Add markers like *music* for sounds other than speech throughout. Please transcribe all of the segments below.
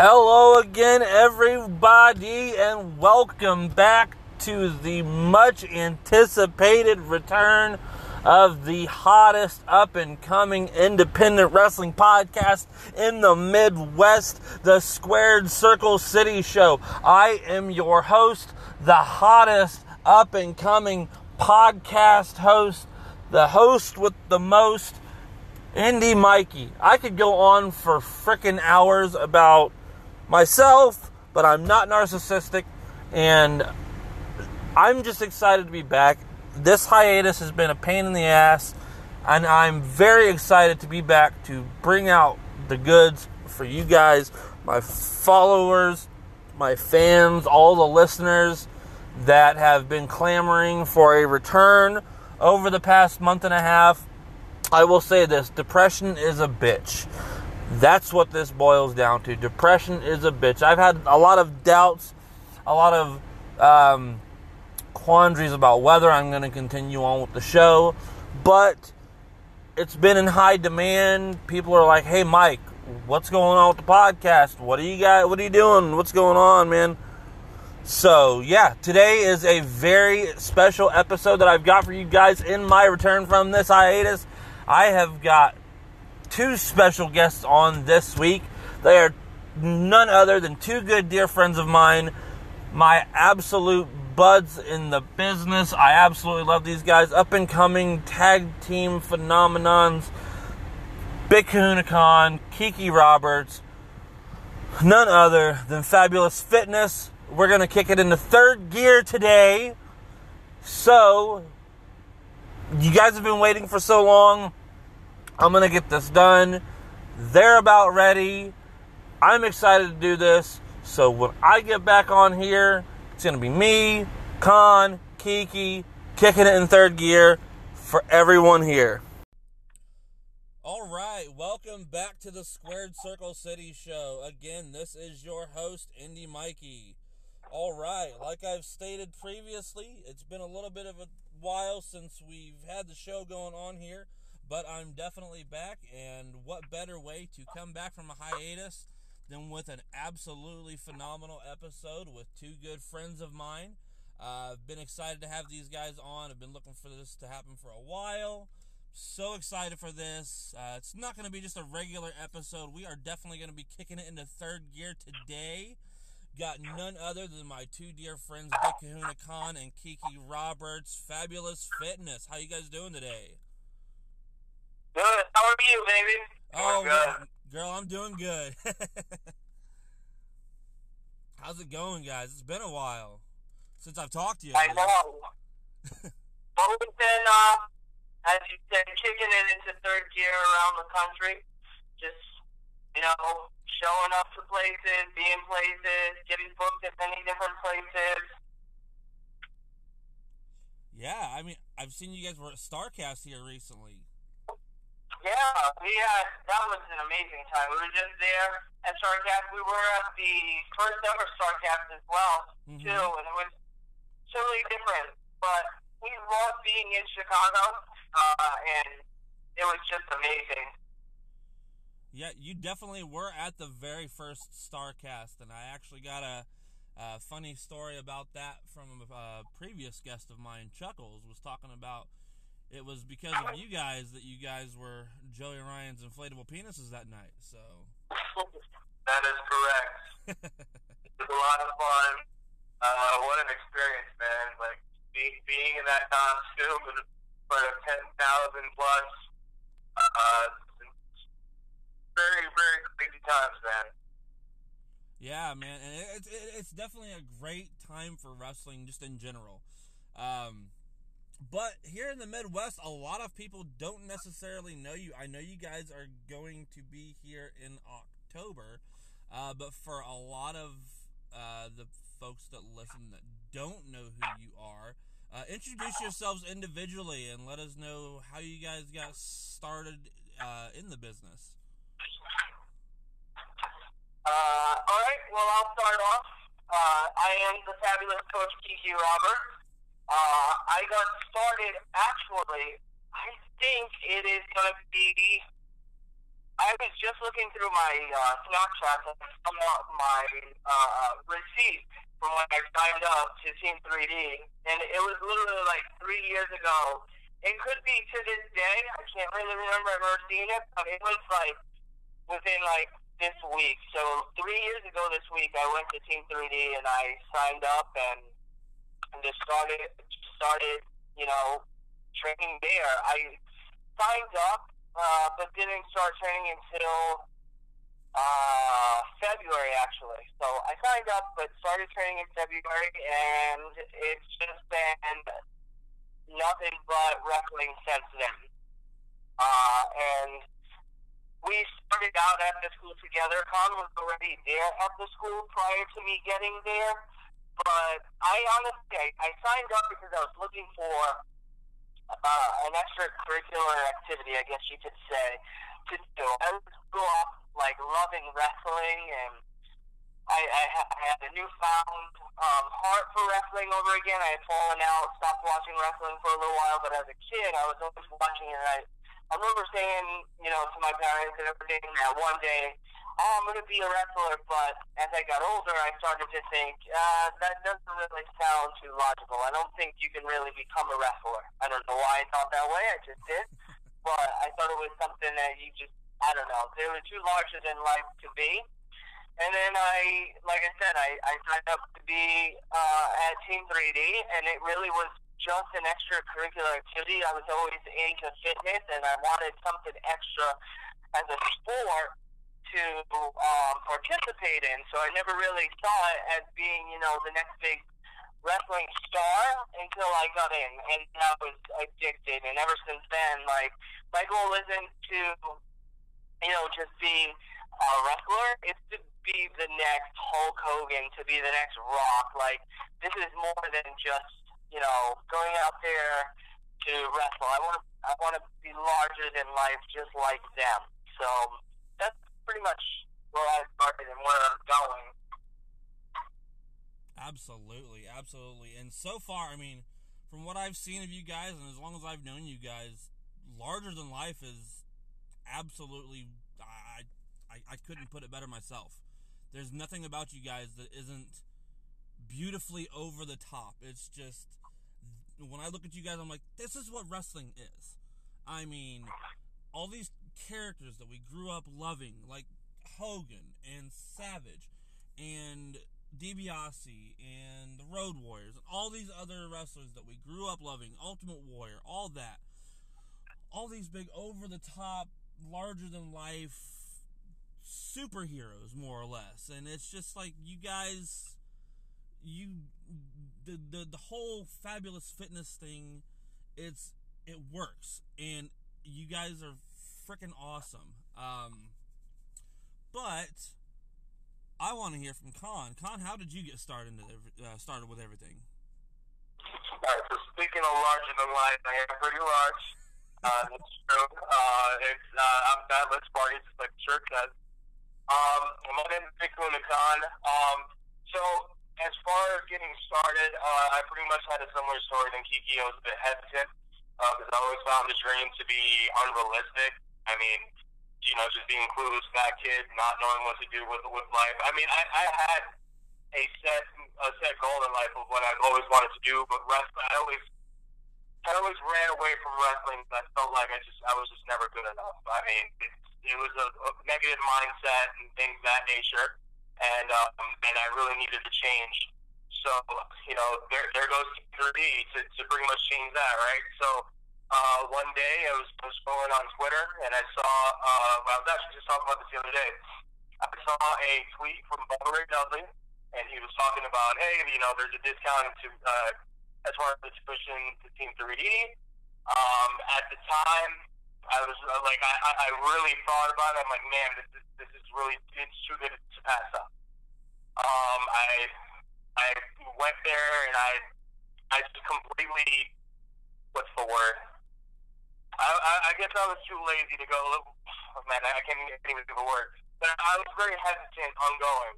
Hello again, everybody, and welcome back to the much anticipated return of the hottest up and coming independent wrestling podcast in the Midwest, the Squared Circle City Show. I am your host, the hottest up and coming podcast host, the host with the most. Indy Mikey. I could go on for freaking hours about myself, but I'm not narcissistic, and I'm just excited to be back. This hiatus has been a pain in the ass, and I'm very excited to be back to bring out the goods for you guys, my followers, my fans, all the listeners that have been clamoring for a return over the past month and a half. I will say this depression is a bitch. That's what this boils down to. Depression is a bitch. I've had a lot of doubts, a lot of um, quandaries about whether I'm going to continue on with the show, but it's been in high demand. People are like, "Hey, Mike, what's going on with the podcast? What are you guys? What are you doing? What's going on, man?" So, yeah, today is a very special episode that I've got for you guys in my return from this hiatus. I have got two special guests on this week. They are none other than two good dear friends of mine, my absolute buds in the business. I absolutely love these guys. Up and coming tag team phenomenons. Big Khan, Kiki Roberts, none other than Fabulous Fitness. We're going to kick it into third gear today. So, you guys have been waiting for so long. I'm going to get this done. They're about ready. I'm excited to do this. So when I get back on here, it's going to be me, Khan, Kiki, kicking it in third gear for everyone here. All right, welcome back to the Squared Circle City Show. Again, this is your host, Indy Mikey. All right, like I've stated previously, it's been a little bit of a while since we've had the show going on here. But I'm definitely back, and what better way to come back from a hiatus than with an absolutely phenomenal episode with two good friends of mine. Uh, I've been excited to have these guys on. I've been looking for this to happen for a while. So excited for this. Uh, it's not going to be just a regular episode. We are definitely going to be kicking it into third gear today. Got none other than my two dear friends, Big Kahuna Khan and Kiki Roberts. Fabulous Fitness. How you guys doing today? Good. How are you, baby? Oh, good. girl, I'm doing good. *laughs* How's it going, guys? It's been a while since I've talked to you. I know. *laughs* but we've been, uh, as you said, kicking it into third gear around the country. Just, you know, showing up to places, being places, getting booked at many different places. Yeah, I mean, I've seen you guys were at Starcast here recently. Yeah, we had that was an amazing time. We were just there at Starcast. We were at the first ever Starcast as well mm-hmm. too, and it was totally different. But we loved being in Chicago, uh, and it was just amazing. Yeah, you definitely were at the very first Starcast, and I actually got a, a funny story about that from a, a previous guest of mine, Chuckles, was talking about it was because of you guys that you guys were Joey Ryan's inflatable penises that night. So that is correct. it was a lot of fun. Uh, what an experience, man! Like be, being in that costume in front of ten thousand plus. Uh, very, very crazy times, man. Yeah, man, and it's it's definitely a great time for wrestling, just in general. Um, but here in the Midwest, a lot of people don't necessarily know you. I know you guys are going to be here in October, uh, but for a lot of uh, the folks that listen that don't know who you are, uh, introduce yourselves individually and let us know how you guys got started uh, in the business. Uh, all right, well, I'll start off. Uh, I am the fabulous coach Kiki Roberts. Uh, I got started actually. I think it is to be I was just looking through my uh, Snapchat and I saw my uh, receipt from when I signed up to Team 3D, and it was literally like three years ago. It could be to this day. I can't really remember ever seeing it, but it was like within like this week. So three years ago this week, I went to Team 3D and I signed up and, and just started started you know training there. I signed up uh, but didn't start training until uh, February actually. So I signed up, but started training in February, and it's just been nothing but wrestling since then. Uh, and we started out at the school together. Khan was already there at the school prior to me getting there, but I honestly I, I signed up because I was looking for uh, an extracurricular activity, I guess you could say, to do. I grew up like loving wrestling, and I, I, I had a newfound um, heart for wrestling over again. I had fallen out, stopped watching wrestling for a little while, but as a kid, I was always watching it. I, I remember saying, you know, to my parents and everything that one day I'm going to be a wrestler. But as I got older, I started to think, uh, that doesn't really sound too logical. I don't think you can really become a wrestler. I don't know why I thought that way. I just did. *laughs* but I thought it was something that you just, I don't know, they were too larger than life to be. And then I, like I said, I, I signed up to be uh, at Team 3D, and it really was just an extracurricular activity. I was always into fitness, and I wanted something extra as a sport to um, participate in. So I never really saw it as being, you know, the next big wrestling star until I got in, and I was addicted. And ever since then, like my goal isn't to, you know, just be a wrestler. It's to be the next Hulk Hogan, to be the next Rock. Like this is more than just, you know, going out there to wrestle. I want to, I want to be larger than life, just like them. So that's pretty much where I started and where I'm going. Absolutely, absolutely. And so far, I mean, from what I've seen of you guys, and as long as I've known you guys, larger than life is absolutely. I, I, I couldn't put it better myself. There's nothing about you guys that isn't beautifully over the top. It's just when I look at you guys, I'm like, this is what wrestling is. I mean, all these characters that we grew up loving, like Hogan and Savage and DiBiase and the Road Warriors and all these other wrestlers that we grew up loving, Ultimate Warrior, all that. All these big over the top, larger than life superheroes more or less. And it's just like you guys you the the, the whole fabulous fitness thing it's it works and you guys are freaking awesome. Um, but I want to hear from Khan. Khan, how did you get started into uh, started with everything? All right. So speaking of larger than life, I am pretty large. *laughs* Uh, that's true. Uh, it's uh, I'm fat. Let's party, just like the shirt says. Um, my name is Big Khan. Um, so as far as getting started, uh, I pretty much had a similar story than Kiki. I was a bit hesitant because uh, I always found the dream to be unrealistic. I mean, you know, just being clueless, fat kid, not knowing what to do with with life. I mean, I, I had a set a set goal in life of what I've always wanted to do, but wrestling, I always I always ran away from wrestling. I felt like I just I was just never good enough. I mean, it, it was a, a negative mindset and things of that nature, and um, and I really needed to change. So you know, there there goes 3D to to pretty much change that, right? So uh, one day I was, was scrolling on Twitter and I saw, uh, I was actually just talking about this the other day. I saw a tweet from Bubba Ray Dudley and he was talking about, hey, you know, there's a discount to, uh, as far as pushing to Team 3D. Um, at the time, I was uh, like, I, I really thought about it. I'm like, man, this is, this is really, it's too good to pass up. Um, I, I went there and I, I just completely, what's the word? I, I, guess I was too lazy to go. Oh, man, I can't even give a word. But I was very hesitant on going.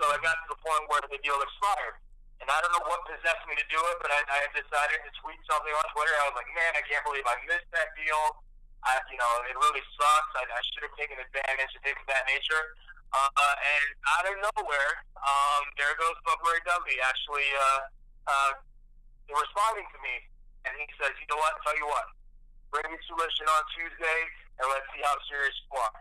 So I got to the point where the deal expired. And I don't know what possessed me to do it, but I, I decided to tweet something on Twitter. I was like, man, I can't believe I missed that deal. I, you know, it really sucks. I, I should have taken advantage of things of that nature. Uh, and out of nowhere, um, there goes Bubba Dudley actually uh, uh, responding to me. And he says, you know what, tell you what, me tuition on Tuesday, and let's see how serious you are.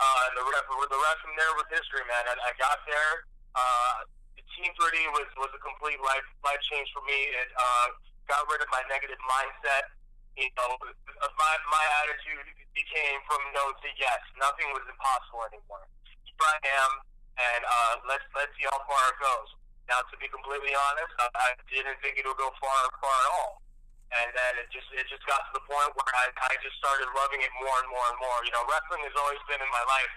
Uh, and the rest, the rest from there was history, man. I, I got there. Uh, the Team 3D was, was a complete life life change for me. It uh, got rid of my negative mindset. You know, my my attitude became from no to yes. Nothing was impossible anymore. Here I am, and uh, let's let's see how far it goes. Now, to be completely honest, I, I didn't think it would go far far at all and then it just it just got to the point where I, I just started loving it more and more and more. You know, wrestling has always been in my life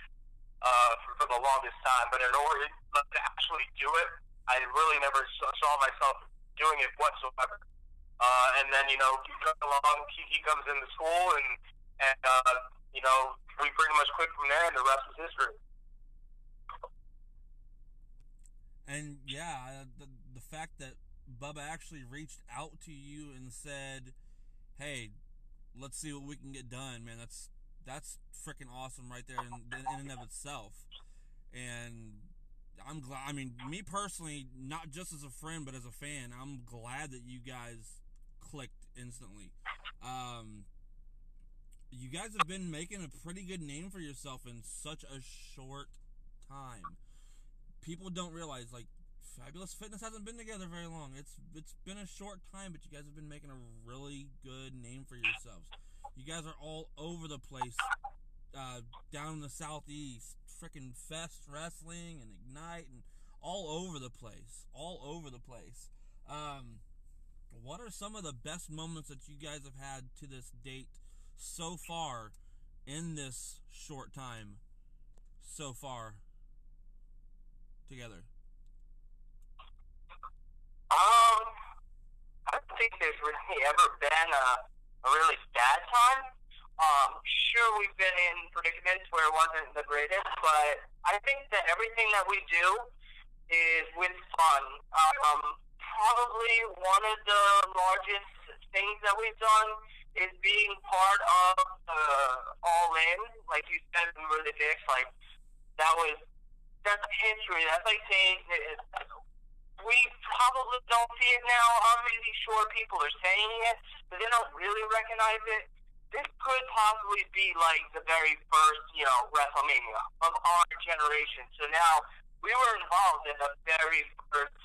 uh, for, for the longest time, but in order to actually do it, I really never saw myself doing it whatsoever. Uh, and then you know, he comes along, he, he comes into school, and and uh, you know, we pretty much quit from there, and the rest is history. And yeah, the the fact that Bubba actually reached out to you and said, "Hey, let's see what we can get done, man." That's that's freaking awesome right there in, in and of itself. And I'm glad. I mean, me personally, not just as a friend, but as a fan, I'm glad that you guys clicked instantly. Um, you guys have been making a pretty good name for yourself in such a short time. People don't realize, like, Fabulous Fitness hasn't been together very long. It's it's been a short time, but you guys have been making a really good name for yourselves. You guys are all over the place, uh, down in the southeast, freaking Fest Wrestling and Ignite and all over the place, all over the place. Um, what are some of the best moments that you guys have had to this date so far in this short time so far together? Um, I don't think there's really ever been a, a really bad time. Um, sure, we've been in predicaments where it wasn't the greatest, but I think that everything that we do is with fun. Um, probably one of the largest things that we've done is being part of uh, All In. Like you said, we were the Dicks. Like that was that's history. That's like saying we probably don't see it now. How many sure people are saying it, but they don't really recognize it. This could possibly be like the very first, you know, WrestleMania of our generation. So now we were involved in the very first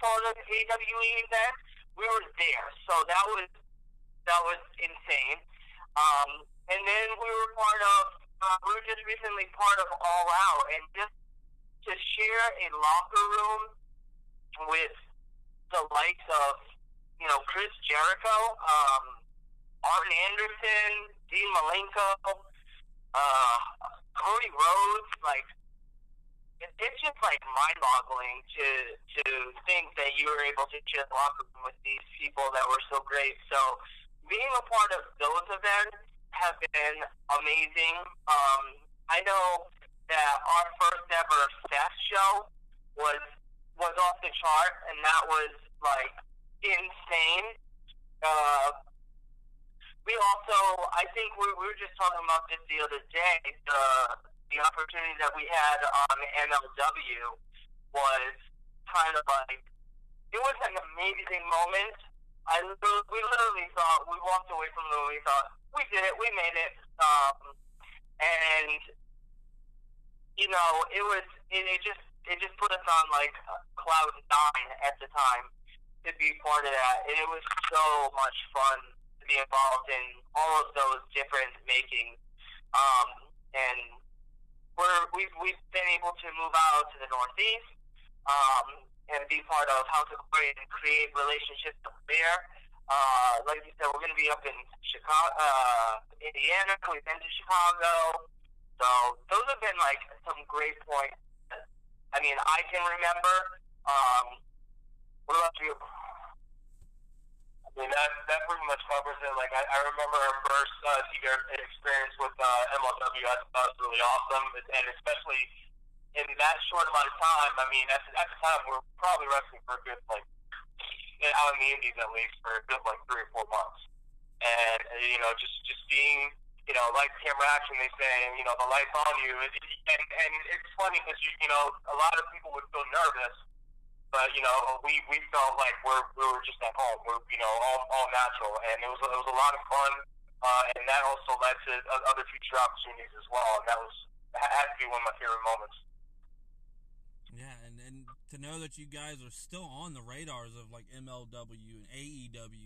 sort of AEW event. We were there, so that was that was insane. Um, and then we were part of. Uh, we were just recently part of All Out, and just to share a locker room with the likes of, you know, Chris Jericho, um, Arn Anderson, Dean Malenko, uh, Cody Rhodes, like, it's just like mind-boggling to to think that you were able to just room with these people that were so great. So being a part of those events have been amazing. Um, I know that our first ever Fest show was was off the chart, and that was like insane. Uh, we also, I think we, we were just talking about this the other day. The the opportunity that we had on MLW was kind of like it was an amazing moment. I we literally thought we walked away from the we thought we did it, we made it, um, and you know it was it, it just it just put us on like cloud nine at the time to be part of that, and it was so much fun to be involved in all of those different makings. Um, and we're we've we've been able to move out to the Northeast um, and be part of House of Glory and create relationships there. Uh, like you said, we're going to be up in Chicago, uh, Indiana. We've been to Chicago, so those have been like some great points I mean, I can remember. Um, what about you? I mean, that that pretty much covers it. Like, I, I remember our first uh, TV experience with uh, MLW. I thought that was really awesome, and especially in that short amount of time. I mean, at, at the time, we are probably wrestling for a good like out in the Indies at least for a good like three or four months. and you know, just just being you know, like camera action, they say, you know, the lights on you, and and it's funny because you you know, a lot of people would feel nervous, but you know, we we felt like we're we were just at home, we're you know, all all natural, and it was it was a lot of fun, uh, and that also led to other future opportunities as well, and that was had to be one of my favorite moments. Yeah, and, and to know that you guys are still on the radars of like MLW and AEW,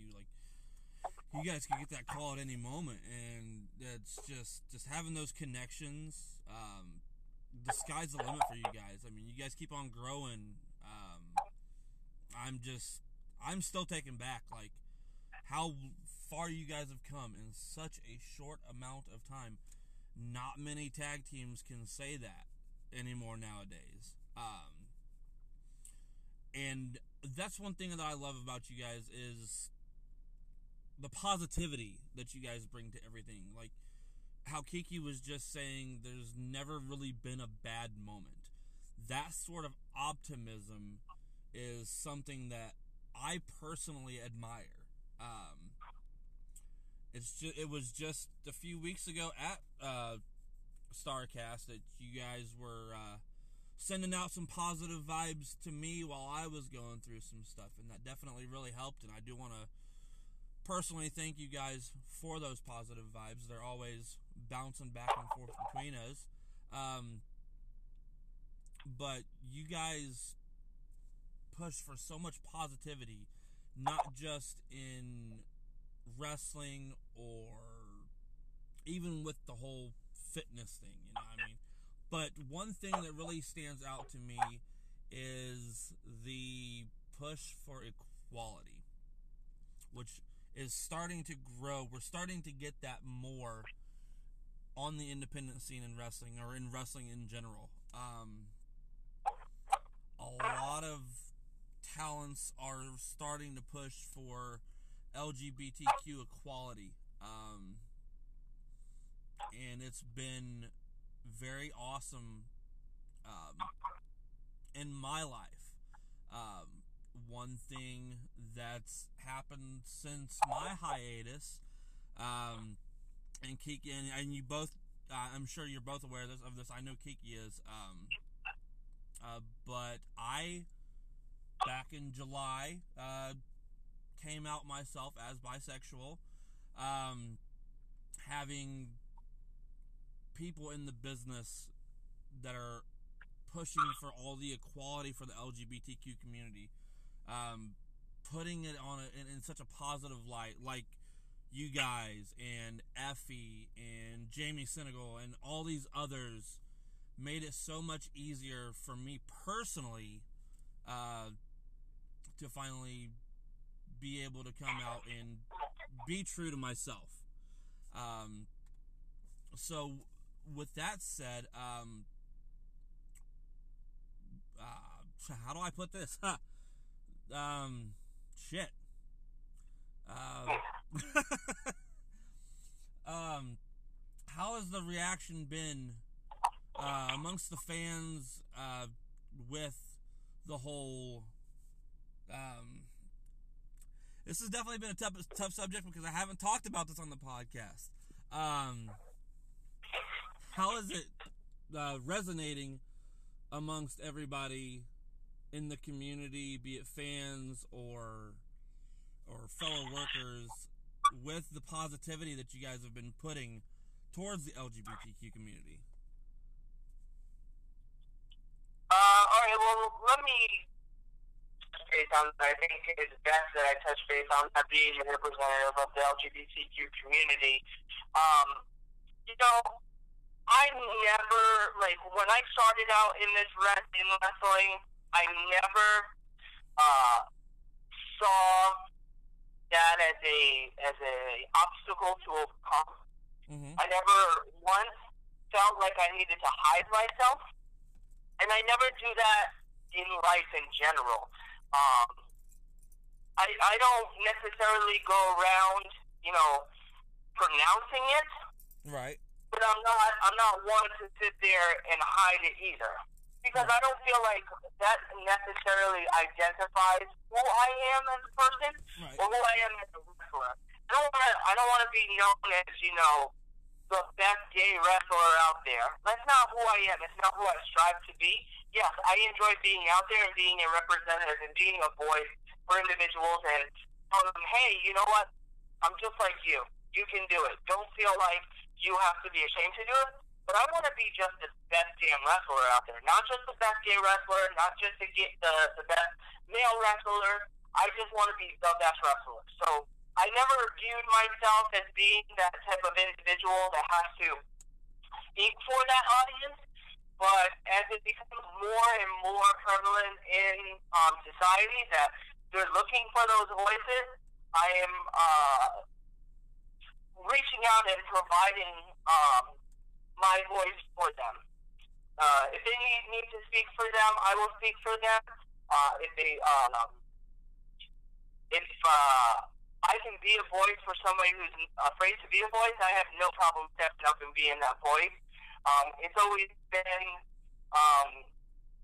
you guys can get that call at any moment, and it's just just having those connections. Um, the sky's the limit for you guys. I mean, you guys keep on growing. Um, I'm just, I'm still taken back, like how far you guys have come in such a short amount of time. Not many tag teams can say that anymore nowadays. Um, and that's one thing that I love about you guys is the positivity that you guys bring to everything. Like how Kiki was just saying, there's never really been a bad moment. That sort of optimism is something that I personally admire. Um, it's just it was just a few weeks ago at uh, Starcast that you guys were uh, sending out some positive vibes to me while I was going through some stuff, and that definitely really helped. And I do want to personally thank you guys for those positive vibes. They're always bouncing back and forth between us. Um, but you guys push for so much positivity, not just in wrestling or even with the whole fitness thing, you know what I mean? But one thing that really stands out to me is the push for equality, which is starting to grow. We're starting to get that more on the independent scene in wrestling or in wrestling in general. Um, a lot of talents are starting to push for LGBTQ equality. Um, and it's been very awesome um, in my life. One thing that's happened since my hiatus, um, and Kiki, and, and you both, uh, I'm sure you're both aware of this. Of this. I know Kiki is. Um, uh, but I, back in July, uh, came out myself as bisexual, um, having people in the business that are pushing for all the equality for the LGBTQ community, um, putting it on a, in, in, such a positive light, like you guys and Effy and Jamie Senegal and all these others made it so much easier for me personally uh, to finally be able to come out and be true to myself. Um, so with that said, um, uh, how do I put this? *laughs* um, shit. Um, *laughs* um, how has the reaction been uh, amongst the fans uh, with the whole? Um, this has definitely been a tough, tough subject because I haven't talked about this on the podcast. Um, how is it uh, resonating amongst everybody in the community, be it fans or or fellow workers, with the positivity that you guys have been putting towards the LGBTQ community? Uh, all right. Well, let me base on. I think it's best that I touch base on that being a representative of the LGBTQ community. Um, you know, I never like when I started out in this wrestling wrestling. I never uh, saw that as a as a obstacle to overcome. Mm-hmm. I never once felt like I needed to hide myself, and I never do that in life in general. Um, I I don't necessarily go around, you know, pronouncing it. Right but I'm not I'm not one to sit there and hide it either. Because I don't feel like that necessarily identifies who I am as a person right. or who I am as a wrestler. I don't want to. I don't want to be known as you know the best gay wrestler out there. That's not who I am. It's not who I strive to be. Yes, I enjoy being out there and being a representative and being a voice for individuals and telling them, hey, you know what? I'm just like you. You can do it. Don't feel like you have to be ashamed to do it. But I want to be just the best damn wrestler out there. Not just the best gay wrestler, not just to get the, the best male wrestler. I just want to be the best wrestler. So I never viewed myself as being that type of individual that has to speak for that audience. But as it becomes more and more prevalent in um, society that they're looking for those voices, I am uh, reaching out and providing um, my voice for them. Uh, if they need me to speak for them, I will speak for them. Uh, if they, um, if uh, I can be a voice for somebody who's afraid to be a voice, I have no problem stepping up and being that voice. Um, it's always been um,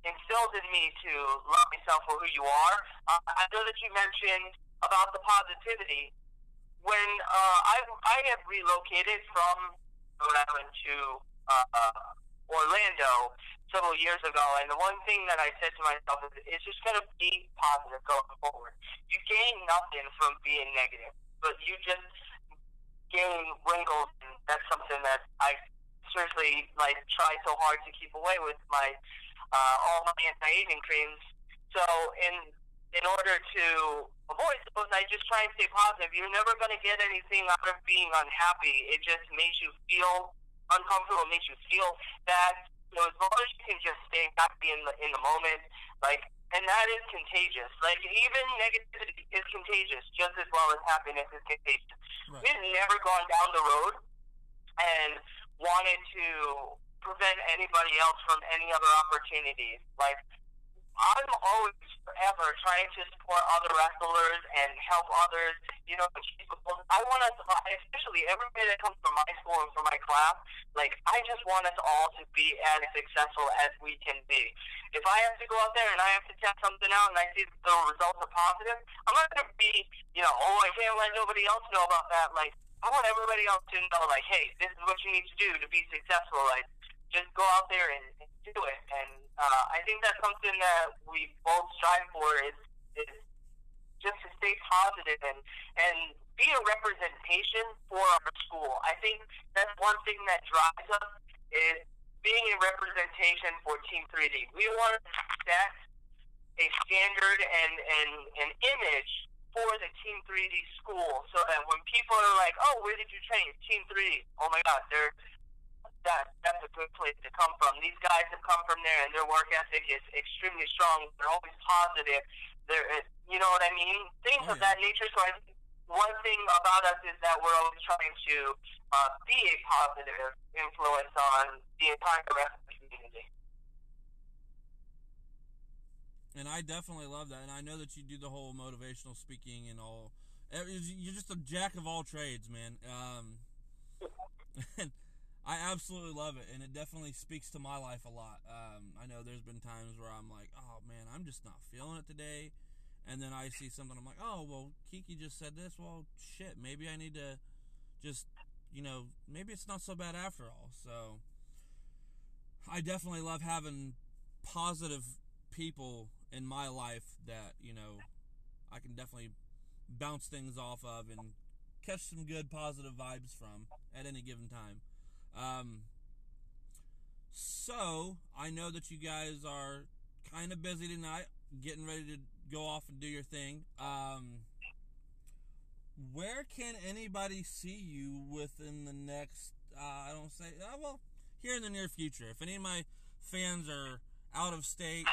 instilled in me to love myself for who you are. Uh, I know that you mentioned about the positivity. When uh, I I have relocated from Rhode Island to uh, Orlando several years ago, and the one thing that I said to myself is, it's just going to be positive going forward. You gain nothing from being negative, but you just gain wrinkles, and that's something that I seriously like try so hard to keep away with my uh, all my anti-aging creams. So in in order to avoid those, I just try and stay positive. You're never going to get anything out of being unhappy. It just makes you feel uncomfortable. It makes you feel bad. So as long as you can just stay happy in the in the moment, like, and that is contagious. Like even negativity is contagious, just as well as happiness is contagious. Right. We've never gone down the road and wanted to prevent anybody else from any other opportunities. Like I'm always forever trying to support other wrestlers and help others, you know. I want us, especially everybody that comes from my school and from my class, like, I just want us all to be as successful as we can be. If I have to go out there and I have to test something out and I see the results are positive, I'm not going to be, you know, oh, I can't let nobody else know about that. Like, I want everybody else to know, like, hey, this is what you need to do to be successful. Like, just go out there and, and do it. And uh, I think that's something that we both strive for is, is just to stay positive and and be a representation for our school. I think that's one thing that drives us is being a representation for Team 3D. We want to set a standard and, and an image for the Team 3D school so that when people are like, oh, where did you train? Team 3D. Oh my God, they're that that's a good place to come from. These guys have come from there, and their work ethic is extremely strong. They're always positive. They're, you know what I mean? Things oh, of that nature. So I, think one thing about us is that we're always trying to uh, be a positive influence on the entire rest of the community. And I definitely love that, and I know that you do the whole motivational speaking and all. You're just a jack of all trades, man. Um, *laughs* and I absolutely love it, and it definitely speaks to my life a lot. Um, I know there's been times where I'm like, oh man, I'm just not feeling it today, and then I see something, I'm like, oh well, Kiki just said this. Well, shit, maybe I need to just, you know, maybe it's not so bad after all. So I definitely love having positive people in my life that you know I can definitely bounce things off of and catch some good positive vibes from at any given time. Um, so I know that you guys are kind of busy tonight, getting ready to go off and do your thing. Um, where can anybody see you within the next? Uh, I don't say uh, well here in the near future. If any of my fans are out of state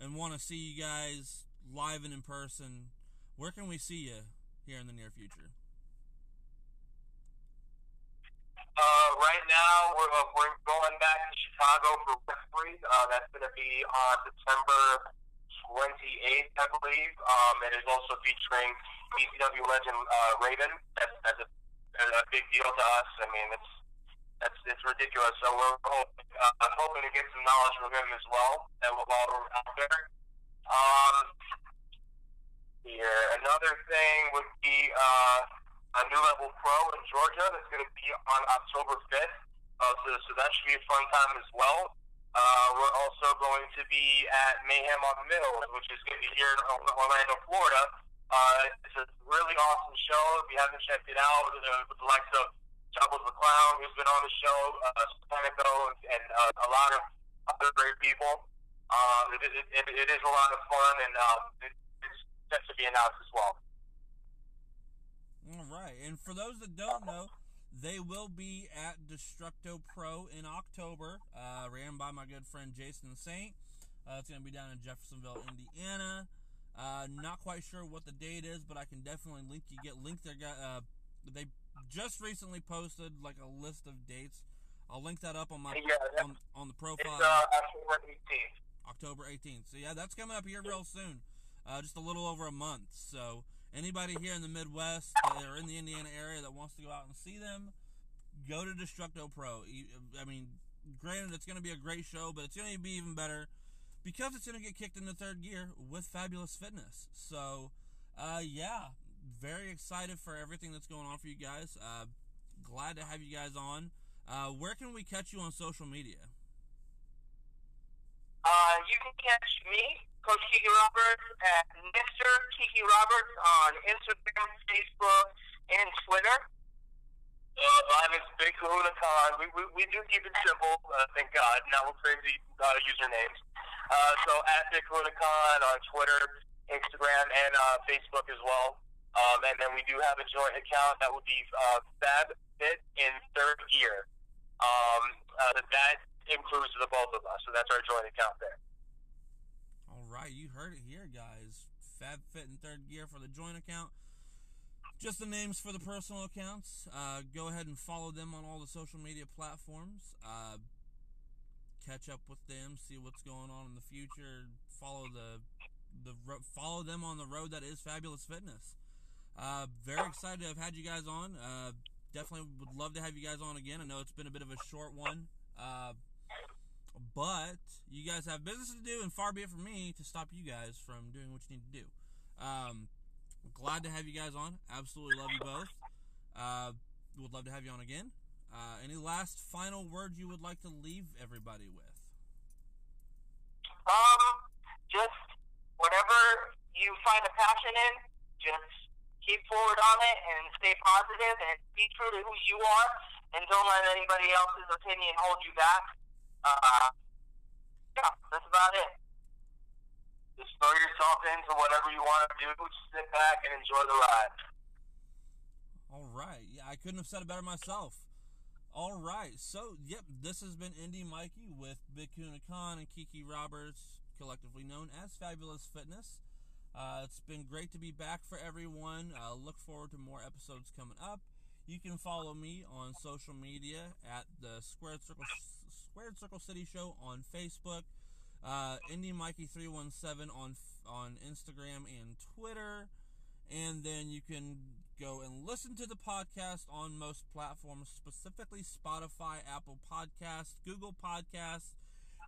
and want to see you guys live and in person, where can we see you here in the near future? Uh, right now, we're, uh, we're going back to Chicago for Wrestling. Uh, that's going to be on September 28th, I believe. Um, it is also featuring ECW legend uh, Raven. That's, that's a, a big deal to us. I mean, it's that's it's ridiculous. So we're hoping, uh, hoping to get some knowledge from him as well, and while we're out there. Um, here, another thing would be. Uh, a New Level Pro in Georgia that's going to be on October 5th. Uh, so, so that should be a fun time as well. Uh, we're also going to be at Mayhem on the Mill, which is going to be here in Orlando, Florida. Uh, it's a really awesome show. If you haven't checked it out, uh, with the likes of Chuckles the Clown, who's been on the show, uh, Spanico, and uh, a lot of other great people. Um, it, it, it, is a lot of fun, and uh, it, it's set to be announced as well. All right, and for those that don't know, they will be at Destructo Pro in October, uh, ran by my good friend Jason Saint. Uh, it's going to be down in Jeffersonville, Indiana. Uh, not quite sure what the date is, but I can definitely link you get link their uh, they just recently posted like a list of dates. I'll link that up on my yeah, on, on the profile. It's uh, October 18th. October 18th. So yeah, that's coming up here real soon. Uh, just a little over a month. So anybody here in the Midwest or in the Indiana area that wants to go out and see them, go to Destructo Pro. I mean, granted, it's going to be a great show, but it's going to be even better because it's going to get kicked into third gear with Fabulous Fitness. So, uh, yeah, very excited for everything that's going on for you guys. Uh, glad to have you guys on. Uh, where can we catch you on social media? Can catch me, Coach Kiki Roberts, at Mr. Kiki Roberts on Instagram, Facebook, and Twitter. Uh, mine is Big Kahuna Khan. We, we, we do keep it simple, uh, thank God, not with crazy uh, usernames. Uh, so at Big Kahuna Khan on Twitter, Instagram, and uh, Facebook as well. Um, and then we do have a joint account that would be uh, Fab Fit in third gear. Um, uh, that includes the both of us, so that's our joint account there. Right, you heard it here, guys. Fab Fit in third gear for the joint account. Just the names for the personal accounts. Uh, go ahead and follow them on all the social media platforms. Uh, catch up with them, see what's going on in the future. Follow the the follow them on the road that is Fabulous Fitness. Uh, very excited to have had you guys on. Uh, definitely would love to have you guys on again. I know it's been a bit of a short one, uh, but you guys have business to do, and far be it from me to stop you guys from doing what you need to do. Um, glad to have you guys on. Absolutely love you both. Uh, would love to have you on again. Uh, any last final words you would like to leave everybody with? Um, just whatever you find a passion in, just keep forward on it and stay positive and be true to who you are and don't let anybody else's opinion hold you back. Uh, yeah, that's about it. Just throw yourself into whatever you want to do. Just sit back and enjoy the ride. All right. Yeah, I couldn't have said it better myself. All right. So, yep, this has been Indy Mikey with Big Kahuna Khan and Kiki Roberts, collectively known as Fabulous Fitness. Uh, it's been great to be back for everyone. Uh, look forward to more episodes coming up. You can follow me on social media at the Squared Circle Squared Circle City Show on Facebook, uh, Indy Mikey three one seven on on Instagram and Twitter, and then you can go and listen to the podcast on most platforms, specifically Spotify, Apple Podcasts, Google Podcasts,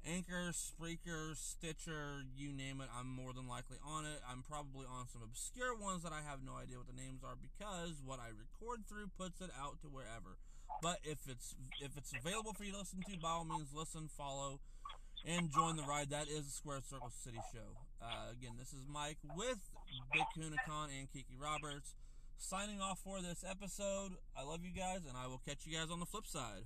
Anchor, Spreaker, Stitcher, you name it, I'm more than likely on it. I'm probably on some obscure ones that I have no idea what the names are because what I record through puts it out to wherever. But if it's if it's available for you to listen to, by all means, listen, follow, and join the ride. That is the Square Circle City Show. Uh, again, this is Mike with Big Kahuna and Kiki Roberts signing off for this episode. I love you guys, and I will catch you guys on the flip side.